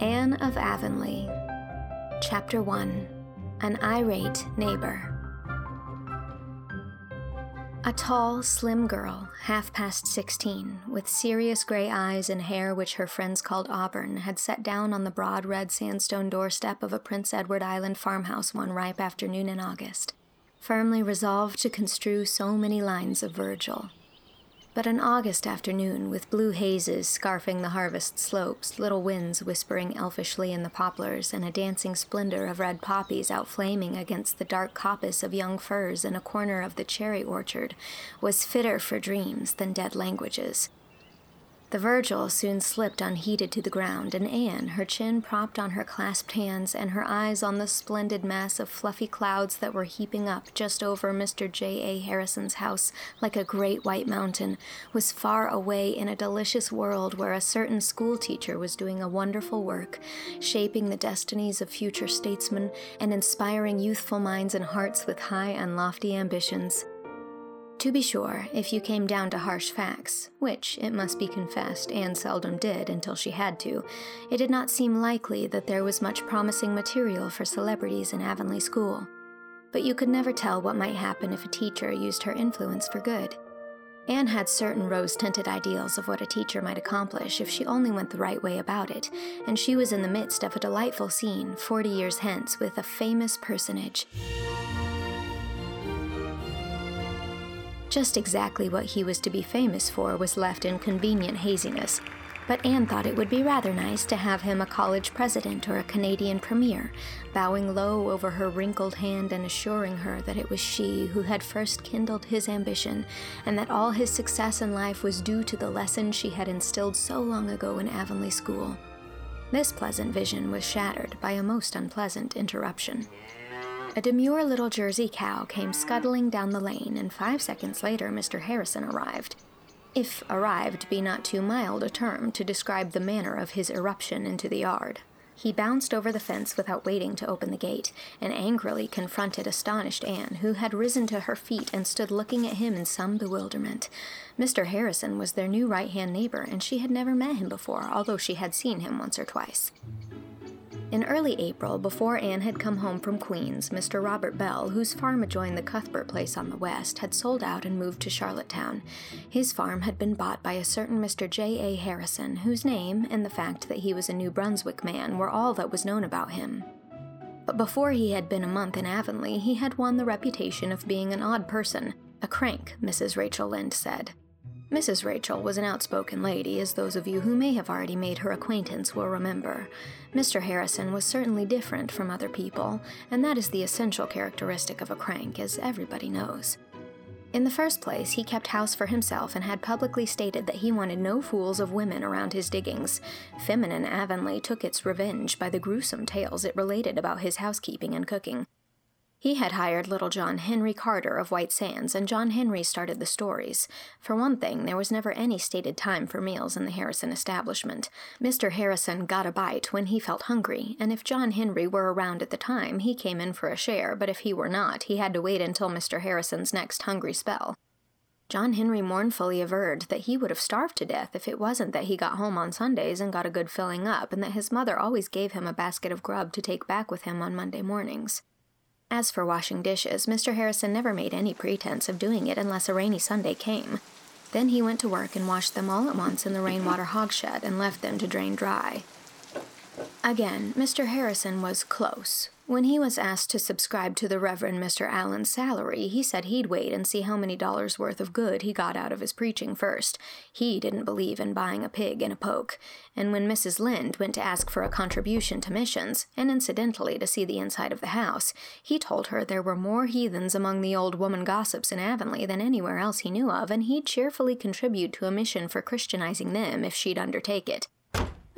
Anne of Avonlea, Chapter 1 An Irate Neighbor. A tall, slim girl, half past 16, with serious gray eyes and hair which her friends called auburn, had sat down on the broad red sandstone doorstep of a Prince Edward Island farmhouse one ripe afternoon in August, firmly resolved to construe so many lines of Virgil. But an August afternoon, with blue hazes scarfing the harvest slopes, little winds whispering elfishly in the poplars, and a dancing splendor of red poppies outflaming against the dark coppice of young firs in a corner of the cherry orchard, was fitter for dreams than dead languages. The Virgil soon slipped unheeded to the ground, and Anne, her chin propped on her clasped hands and her eyes on the splendid mass of fluffy clouds that were heaping up just over Mr. J. A. Harrison's house like a great white mountain, was far away in a delicious world where a certain school teacher was doing a wonderful work, shaping the destinies of future statesmen and inspiring youthful minds and hearts with high and lofty ambitions. To be sure, if you came down to harsh facts, which, it must be confessed, Anne seldom did until she had to, it did not seem likely that there was much promising material for celebrities in Avonlea School. But you could never tell what might happen if a teacher used her influence for good. Anne had certain rose tinted ideals of what a teacher might accomplish if she only went the right way about it, and she was in the midst of a delightful scene, 40 years hence, with a famous personage. Just exactly what he was to be famous for was left in convenient haziness, but Anne thought it would be rather nice to have him a college president or a Canadian premier, bowing low over her wrinkled hand and assuring her that it was she who had first kindled his ambition, and that all his success in life was due to the lesson she had instilled so long ago in Avonlea School. This pleasant vision was shattered by a most unpleasant interruption. A demure little Jersey cow came scuttling down the lane, and five seconds later Mr. Harrison arrived. If arrived be not too mild a term to describe the manner of his irruption into the yard. He bounced over the fence without waiting to open the gate, and angrily confronted astonished Anne, who had risen to her feet and stood looking at him in some bewilderment. Mr. Harrison was their new right hand neighbor, and she had never met him before, although she had seen him once or twice. In early April, before Anne had come home from Queens, Mr. Robert Bell, whose farm adjoined the Cuthbert place on the west, had sold out and moved to Charlottetown. His farm had been bought by a certain Mr. J. A. Harrison, whose name and the fact that he was a New Brunswick man were all that was known about him. But before he had been a month in Avonlea, he had won the reputation of being an odd person, a crank, Mrs. Rachel Lynde said. Mrs. Rachel was an outspoken lady, as those of you who may have already made her acquaintance will remember. Mr. Harrison was certainly different from other people, and that is the essential characteristic of a crank, as everybody knows. In the first place, he kept house for himself and had publicly stated that he wanted no fools of women around his diggings. Feminine Avonlea took its revenge by the gruesome tales it related about his housekeeping and cooking. He had hired little John Henry Carter of White Sands, and John Henry started the stories. For one thing, there was never any stated time for meals in the Harrison establishment. Mr. Harrison got a bite when he felt hungry, and if John Henry were around at the time, he came in for a share, but if he were not, he had to wait until Mr. Harrison's next hungry spell. John Henry mournfully averred that he would have starved to death if it wasn't that he got home on Sundays and got a good filling up, and that his mother always gave him a basket of grub to take back with him on Monday mornings. As for washing dishes, Mr. Harrison never made any pretense of doing it unless a rainy Sunday came. Then he went to work and washed them all at once in the rainwater hogshead and left them to drain dry. Again, Mr. Harrison was close. When he was asked to subscribe to the Reverend Mr. Allen's salary, he said he'd wait and see how many dollars worth of good he got out of his preaching first. He didn't believe in buying a pig in a poke. And when Mrs. Lynde went to ask for a contribution to missions, and incidentally to see the inside of the house, he told her there were more heathens among the old woman gossips in Avonlea than anywhere else he knew of, and he'd cheerfully contribute to a mission for Christianizing them if she'd undertake it.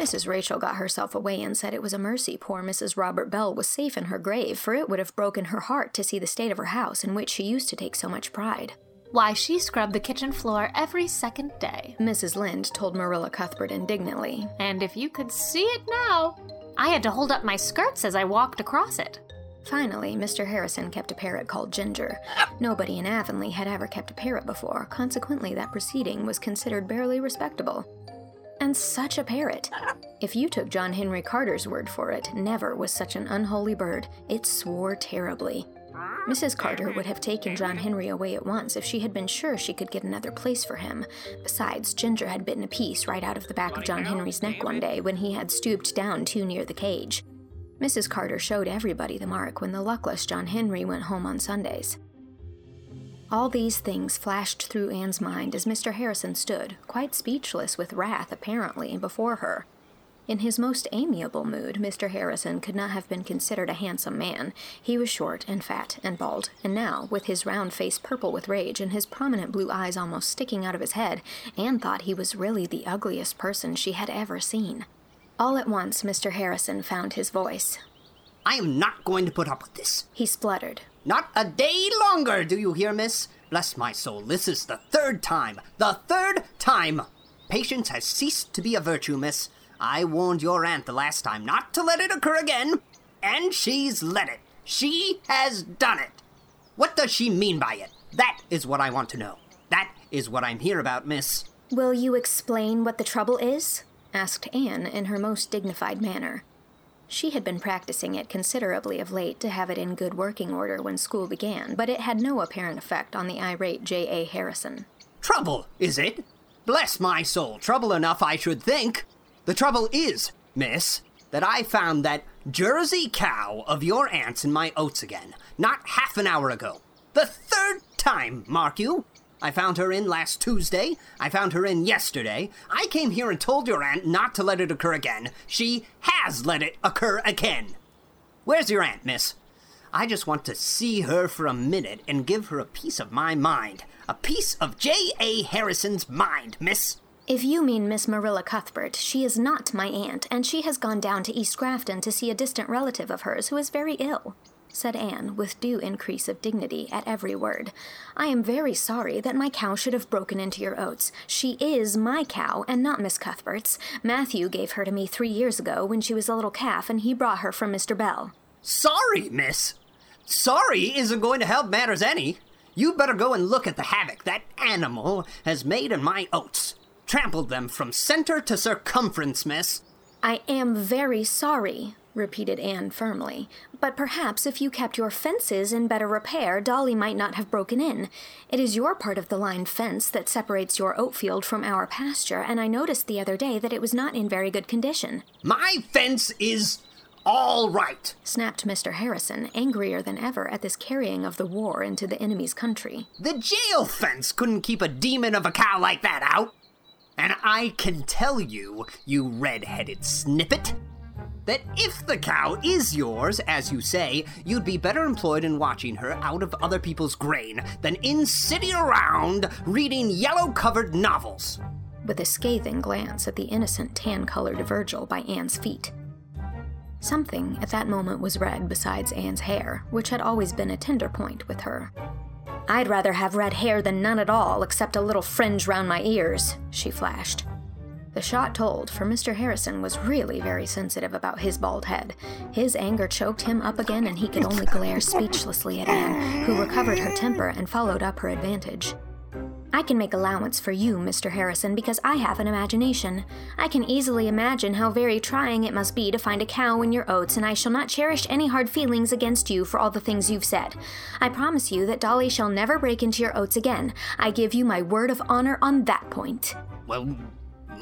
Mrs. Rachel got herself away and said it was a mercy poor Mrs. Robert Bell was safe in her grave, for it would have broken her heart to see the state of her house in which she used to take so much pride. Why, she scrubbed the kitchen floor every second day. Mrs. Lynde told Marilla Cuthbert indignantly. And if you could see it now, I had to hold up my skirts as I walked across it. Finally, Mr. Harrison kept a parrot called Ginger. Nobody in Avonlea had ever kept a parrot before, consequently, that proceeding was considered barely respectable. And such a parrot. If you took John Henry Carter's word for it, never was such an unholy bird. It swore terribly. Mrs. Carter would have taken John Henry away at once if she had been sure she could get another place for him. Besides, Ginger had bitten a piece right out of the back of John Henry's neck one day when he had stooped down too near the cage. Mrs. Carter showed everybody the mark when the luckless John Henry went home on Sundays. All these things flashed through Anne's mind as Mr. Harrison stood, quite speechless with wrath apparently, before her. In his most amiable mood, Mr. Harrison could not have been considered a handsome man. He was short and fat and bald, and now, with his round face purple with rage and his prominent blue eyes almost sticking out of his head, Anne thought he was really the ugliest person she had ever seen. All at once, Mr. Harrison found his voice. I am not going to put up with this. He spluttered. Not a day longer, do you hear, miss? Bless my soul, this is the third time. The third time! Patience has ceased to be a virtue, miss. I warned your aunt the last time not to let it occur again, and she's let it. She has done it. What does she mean by it? That is what I want to know. That is what I'm here about, miss. Will you explain what the trouble is? asked Anne in her most dignified manner. She had been practicing it considerably of late to have it in good working order when school began, but it had no apparent effect on the irate J. A. Harrison. Trouble, is it? Bless my soul, trouble enough, I should think. The trouble is, miss, that I found that Jersey cow of your aunt's in my oats again, not half an hour ago. The third time, mark you. I found her in last Tuesday. I found her in yesterday. I came here and told your aunt not to let it occur again. She has let it occur again. Where's your aunt, miss? I just want to see her for a minute and give her a piece of my mind. A piece of J.A. Harrison's mind, miss. If you mean Miss Marilla Cuthbert, she is not my aunt, and she has gone down to East Grafton to see a distant relative of hers who is very ill, said Anne, with due increase of dignity at every word. I am very sorry that my cow should have broken into your oats. She is my cow, and not Miss Cuthbert's. Matthew gave her to me three years ago when she was a little calf, and he brought her from Mr. Bell. Sorry, miss. Sorry isn't going to help matters any. You better go and look at the havoc that animal has made in my oats trampled them from center to circumference, miss. I am very sorry, repeated Anne firmly. But perhaps if you kept your fences in better repair, Dolly might not have broken in. It is your part of the line fence that separates your oat field from our pasture, and I noticed the other day that it was not in very good condition. My fence is all right, snapped Mr. Harrison, angrier than ever at this carrying of the war into the enemy's country. The jail fence couldn't keep a demon of a cow like that out. And I can tell you, you red headed snippet, that if the cow is yours, as you say, you'd be better employed in watching her out of other people's grain than in sitting around reading yellow covered novels. With a scathing glance at the innocent tan colored Virgil by Anne's feet. Something at that moment was red besides Anne's hair, which had always been a tender point with her. I'd rather have red hair than none at all, except a little fringe round my ears, she flashed. The shot told, for Mr. Harrison was really very sensitive about his bald head. His anger choked him up again, and he could only glare speechlessly at Anne, who recovered her temper and followed up her advantage. I can make allowance for you, Mr. Harrison, because I have an imagination. I can easily imagine how very trying it must be to find a cow in your oats, and I shall not cherish any hard feelings against you for all the things you've said. I promise you that Dolly shall never break into your oats again. I give you my word of honor on that point. Well,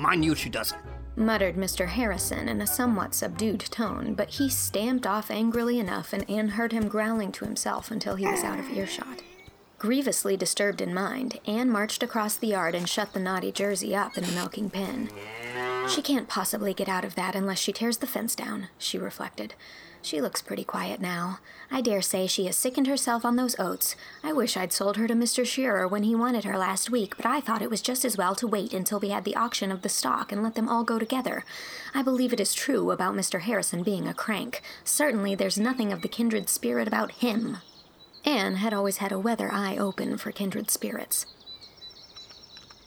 mind you, she doesn't muttered Mr. Harrison in a somewhat subdued tone, but he stamped off angrily enough, and Anne heard him growling to himself until he was out of earshot. Grievously disturbed in mind, Anne marched across the yard and shut the naughty Jersey up in the milking pen. She can't possibly get out of that unless she tears the fence down, she reflected. She looks pretty quiet now. I dare say she has sickened herself on those oats. I wish I'd sold her to Mr. Shearer when he wanted her last week, but I thought it was just as well to wait until we had the auction of the stock and let them all go together. I believe it is true about Mr. Harrison being a crank. Certainly there's nothing of the kindred spirit about him. Anne had always had a weather eye open for kindred spirits.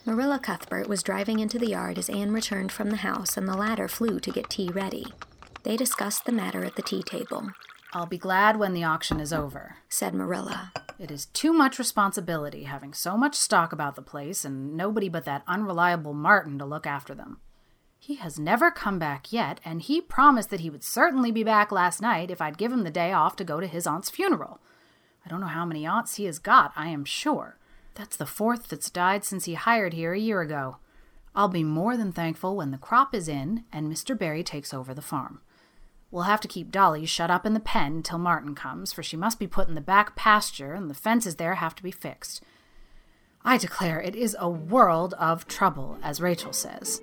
Marilla Cuthbert was driving into the yard as Anne returned from the house, and the latter flew to get tea ready. They discussed the matter at the tea table. I'll be glad when the auction is over, said Marilla. It is too much responsibility having so much stock about the place and nobody but that unreliable Martin to look after them. He has never come back yet, and he promised that he would certainly be back last night if I'd give him the day off to go to his aunt's funeral. I don't know how many aunts he has got, I am sure. That's the fourth that's died since he hired here a year ago. I'll be more than thankful when the crop is in and Mr. Barry takes over the farm. We'll have to keep Dolly shut up in the pen till Martin comes, for she must be put in the back pasture, and the fences there have to be fixed. I declare it is a world of trouble, as Rachel says.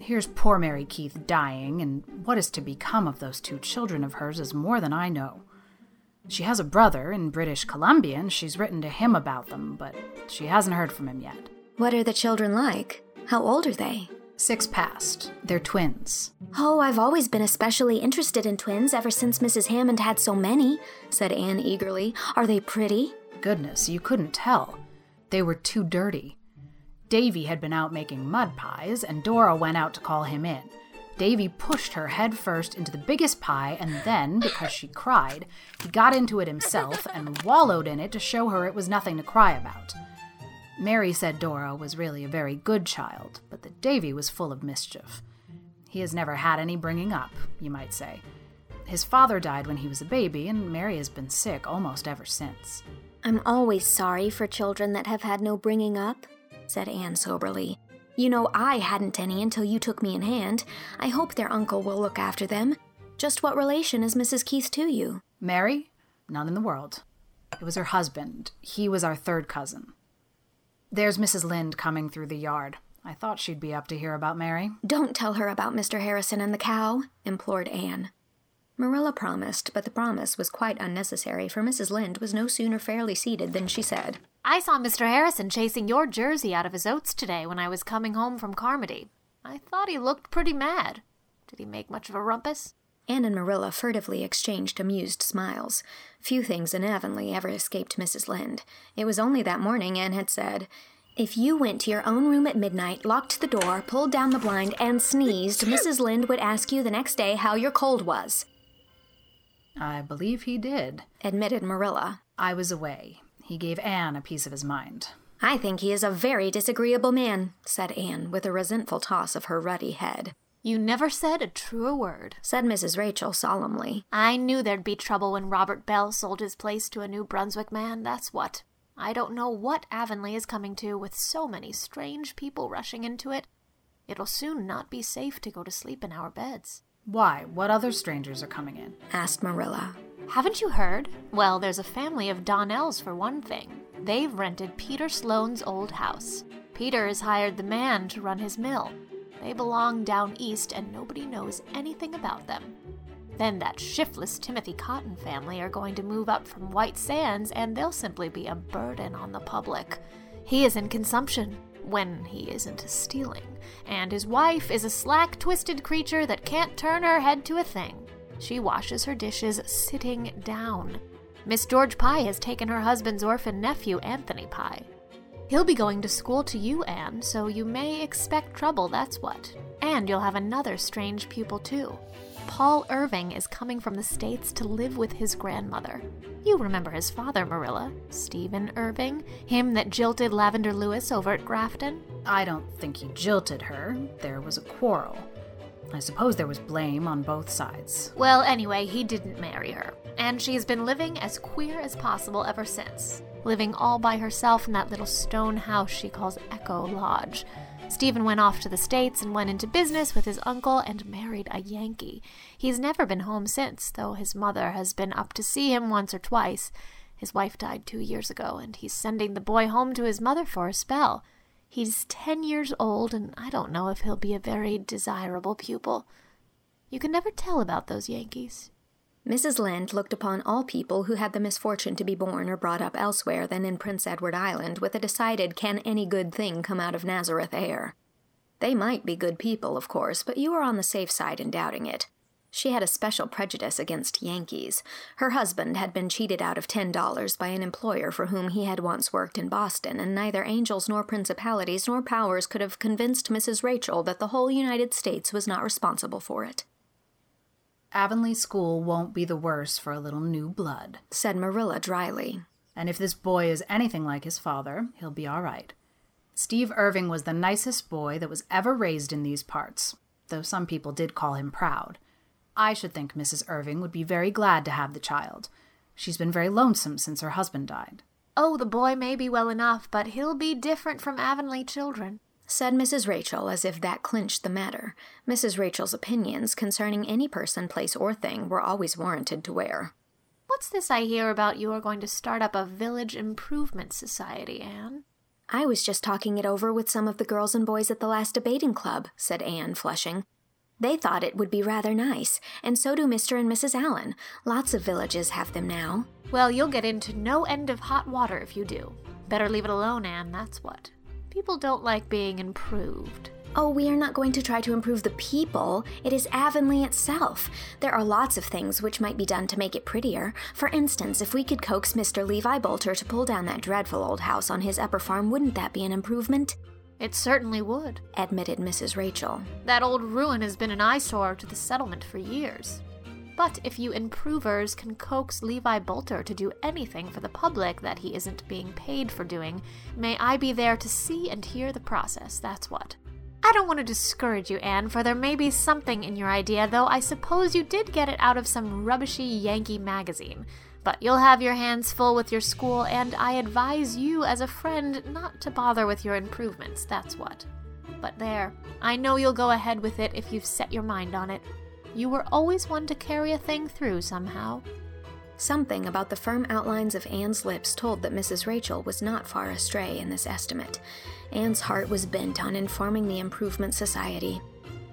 Here's poor Mary Keith dying, and what is to become of those two children of hers is more than I know. She has a brother in British Columbia, and she's written to him about them, but she hasn't heard from him yet. What are the children like? How old are they? Six past. They're twins. Oh, I've always been especially interested in twins ever since Mrs. Hammond had so many, said Anne eagerly. Are they pretty? Goodness, you couldn't tell. They were too dirty. Davy had been out making mud pies, and Dora went out to call him in. Davy pushed her head first into the biggest pie, and then, because she cried, he got into it himself and wallowed in it to show her it was nothing to cry about. Mary said Dora was really a very good child, but that Davy was full of mischief. He has never had any bringing up, you might say. His father died when he was a baby, and Mary has been sick almost ever since. I'm always sorry for children that have had no bringing up, said Anne soberly. You know, I hadn't any until you took me in hand. I hope their uncle will look after them. Just what relation is Mrs. Keith to you? Mary? None in the world. It was her husband. He was our third cousin. There's Mrs. Lynde coming through the yard. I thought she'd be up to hear about Mary. Don't tell her about Mr. Harrison and the cow, implored Anne. Marilla promised, but the promise was quite unnecessary, for Mrs. Lynde was no sooner fairly seated than she said, I saw Mr. Harrison chasing your jersey out of his oats today when I was coming home from Carmody. I thought he looked pretty mad. Did he make much of a rumpus? Anne and Marilla furtively exchanged amused smiles. Few things in Avonlea ever escaped Mrs. Lynde. It was only that morning Anne had said, If you went to your own room at midnight, locked the door, pulled down the blind, and sneezed, Mrs. Lynde would ask you the next day how your cold was. I believe he did, admitted Marilla. I was away. He gave Anne a piece of his mind. I think he is a very disagreeable man, said Anne, with a resentful toss of her ruddy head. You never said a truer word, said Mrs. Rachel solemnly. I knew there'd be trouble when Robert Bell sold his place to a New Brunswick man, that's what. I don't know what Avonlea is coming to with so many strange people rushing into it. It'll soon not be safe to go to sleep in our beds. Why? What other strangers are coming in? asked Marilla. Haven't you heard? Well, there's a family of Donnells for one thing. They've rented Peter Sloane's old house. Peter has hired the man to run his mill. They belong down east, and nobody knows anything about them. Then that shiftless Timothy Cotton family are going to move up from White Sands, and they'll simply be a burden on the public. He is in consumption when he isn't stealing, and his wife is a slack, twisted creature that can't turn her head to a thing. She washes her dishes sitting down. Miss George Pye has taken her husband's orphan nephew, Anthony Pye. He'll be going to school to you, Anne, so you may expect trouble, that's what. And you'll have another strange pupil, too. Paul Irving is coming from the States to live with his grandmother. You remember his father, Marilla. Stephen Irving, him that jilted Lavender Lewis over at Grafton? I don't think he jilted her. There was a quarrel. I suppose there was blame on both sides. Well, anyway, he didn't marry her. And she's been living as queer as possible ever since. Living all by herself in that little stone house she calls Echo Lodge. Stephen went off to the States and went into business with his uncle and married a Yankee. He's never been home since, though his mother has been up to see him once or twice. His wife died two years ago, and he's sending the boy home to his mother for a spell. He's ten years old, and I don't know if he'll be a very desirable pupil. You can never tell about those Yankees. Mrs. Lynde looked upon all people who had the misfortune to be born or brought up elsewhere than in Prince Edward Island with a decided can any good thing come out of Nazareth air. They might be good people, of course, but you are on the safe side in doubting it. She had a special prejudice against Yankees. Her husband had been cheated out of ten dollars by an employer for whom he had once worked in Boston, and neither angels nor principalities nor powers could have convinced Mrs. Rachel that the whole United States was not responsible for it. Avonlea School won't be the worse for a little new blood, said Marilla dryly. And if this boy is anything like his father, he'll be all right. Steve Irving was the nicest boy that was ever raised in these parts. though some people did call him proud. I should think Mrs. Irving would be very glad to have the child. She's been very lonesome since her husband died. Oh, the boy may be well enough, but he'll be different from Avonlea children, said Mrs. Rachel as if that clinched the matter. Mrs. Rachel's opinions concerning any person, place, or thing were always warranted to wear. What's this I hear about you are going to start up a village improvement society, Anne? I was just talking it over with some of the girls and boys at the last debating club, said Anne, flushing. They thought it would be rather nice, and so do Mr. and Mrs. Allen. Lots of villages have them now. Well, you'll get into no end of hot water if you do. Better leave it alone, Anne, that's what. People don't like being improved. Oh, we are not going to try to improve the people. It is Avonlea itself. There are lots of things which might be done to make it prettier. For instance, if we could coax Mr. Levi Boulter to pull down that dreadful old house on his upper farm, wouldn't that be an improvement? It certainly would, admitted Mrs. Rachel. That old ruin has been an eyesore to the settlement for years. But if you improvers can coax Levi Boulter to do anything for the public that he isn't being paid for doing, may I be there to see and hear the process, that's what. I don't want to discourage you, Anne, for there may be something in your idea, though I suppose you did get it out of some rubbishy Yankee magazine. But you'll have your hands full with your school, and I advise you as a friend not to bother with your improvements, that's what. But there, I know you'll go ahead with it if you've set your mind on it. You were always one to carry a thing through somehow. Something about the firm outlines of Anne's lips told that Mrs. Rachel was not far astray in this estimate. Anne's heart was bent on informing the Improvement Society.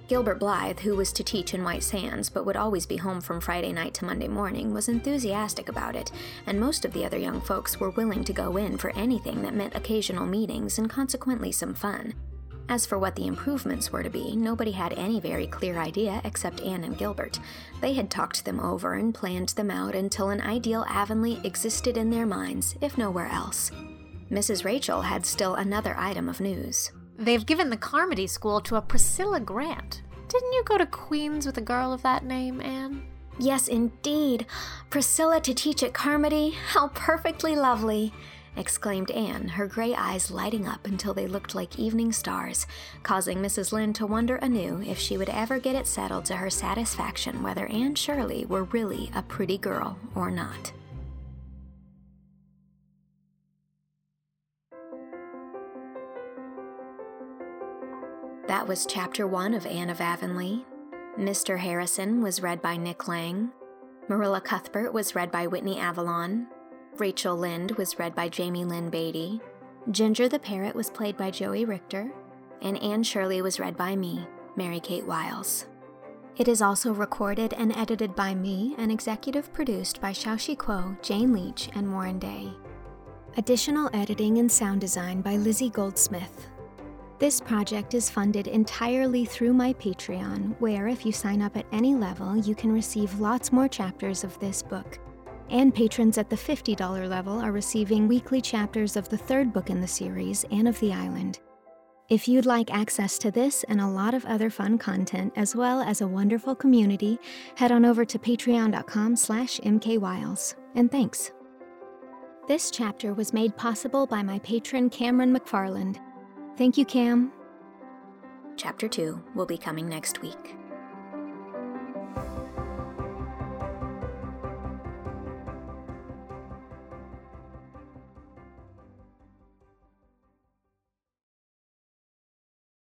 Gilbert Blythe, who was to teach in White Sands but would always be home from Friday night to Monday morning, was enthusiastic about it, and most of the other young folks were willing to go in for anything that meant occasional meetings and consequently some fun. As for what the improvements were to be, nobody had any very clear idea except Anne and Gilbert. They had talked them over and planned them out until an ideal Avonlea existed in their minds, if nowhere else. Mrs. Rachel had still another item of news. They've given the Carmody School to a Priscilla Grant. Didn't you go to Queens with a girl of that name, Anne? Yes, indeed. Priscilla to teach at Carmody? How perfectly lovely! exclaimed Anne, her gray eyes lighting up until they looked like evening stars, causing Mrs. Lynde to wonder anew if she would ever get it settled to her satisfaction whether Anne Shirley were really a pretty girl or not. That was chapter one of Anne of Avonlea. Mr. Harrison was read by Nick Lang. Marilla Cuthbert was read by Whitney Avalon. Rachel Lynde was read by Jaime Lyn Beatty. Ginger the Parrot was played by Joey Richter. And Anne Shirley was read by me, Mary Kate Wiles. It is also recorded and edited by me and executive produced by Xiaoxi Kuo, Jane Leach, and Warren Day. Additional editing and sound design by Lizzie Goldsmith. This project is funded entirely through my Patreon, where if you sign up at any level, you can receive lots more chapters of this book and patrons at the $50 level are receiving weekly chapters of the third book in the series, Anne of the Island. If you'd like access to this and a lot of other fun content, as well as a wonderful community, head on over to patreon.com slash mkwiles. And thanks. This chapter was made possible by my patron Cameron McFarland. Thank you, Cam. Chapter 2 will be coming next week.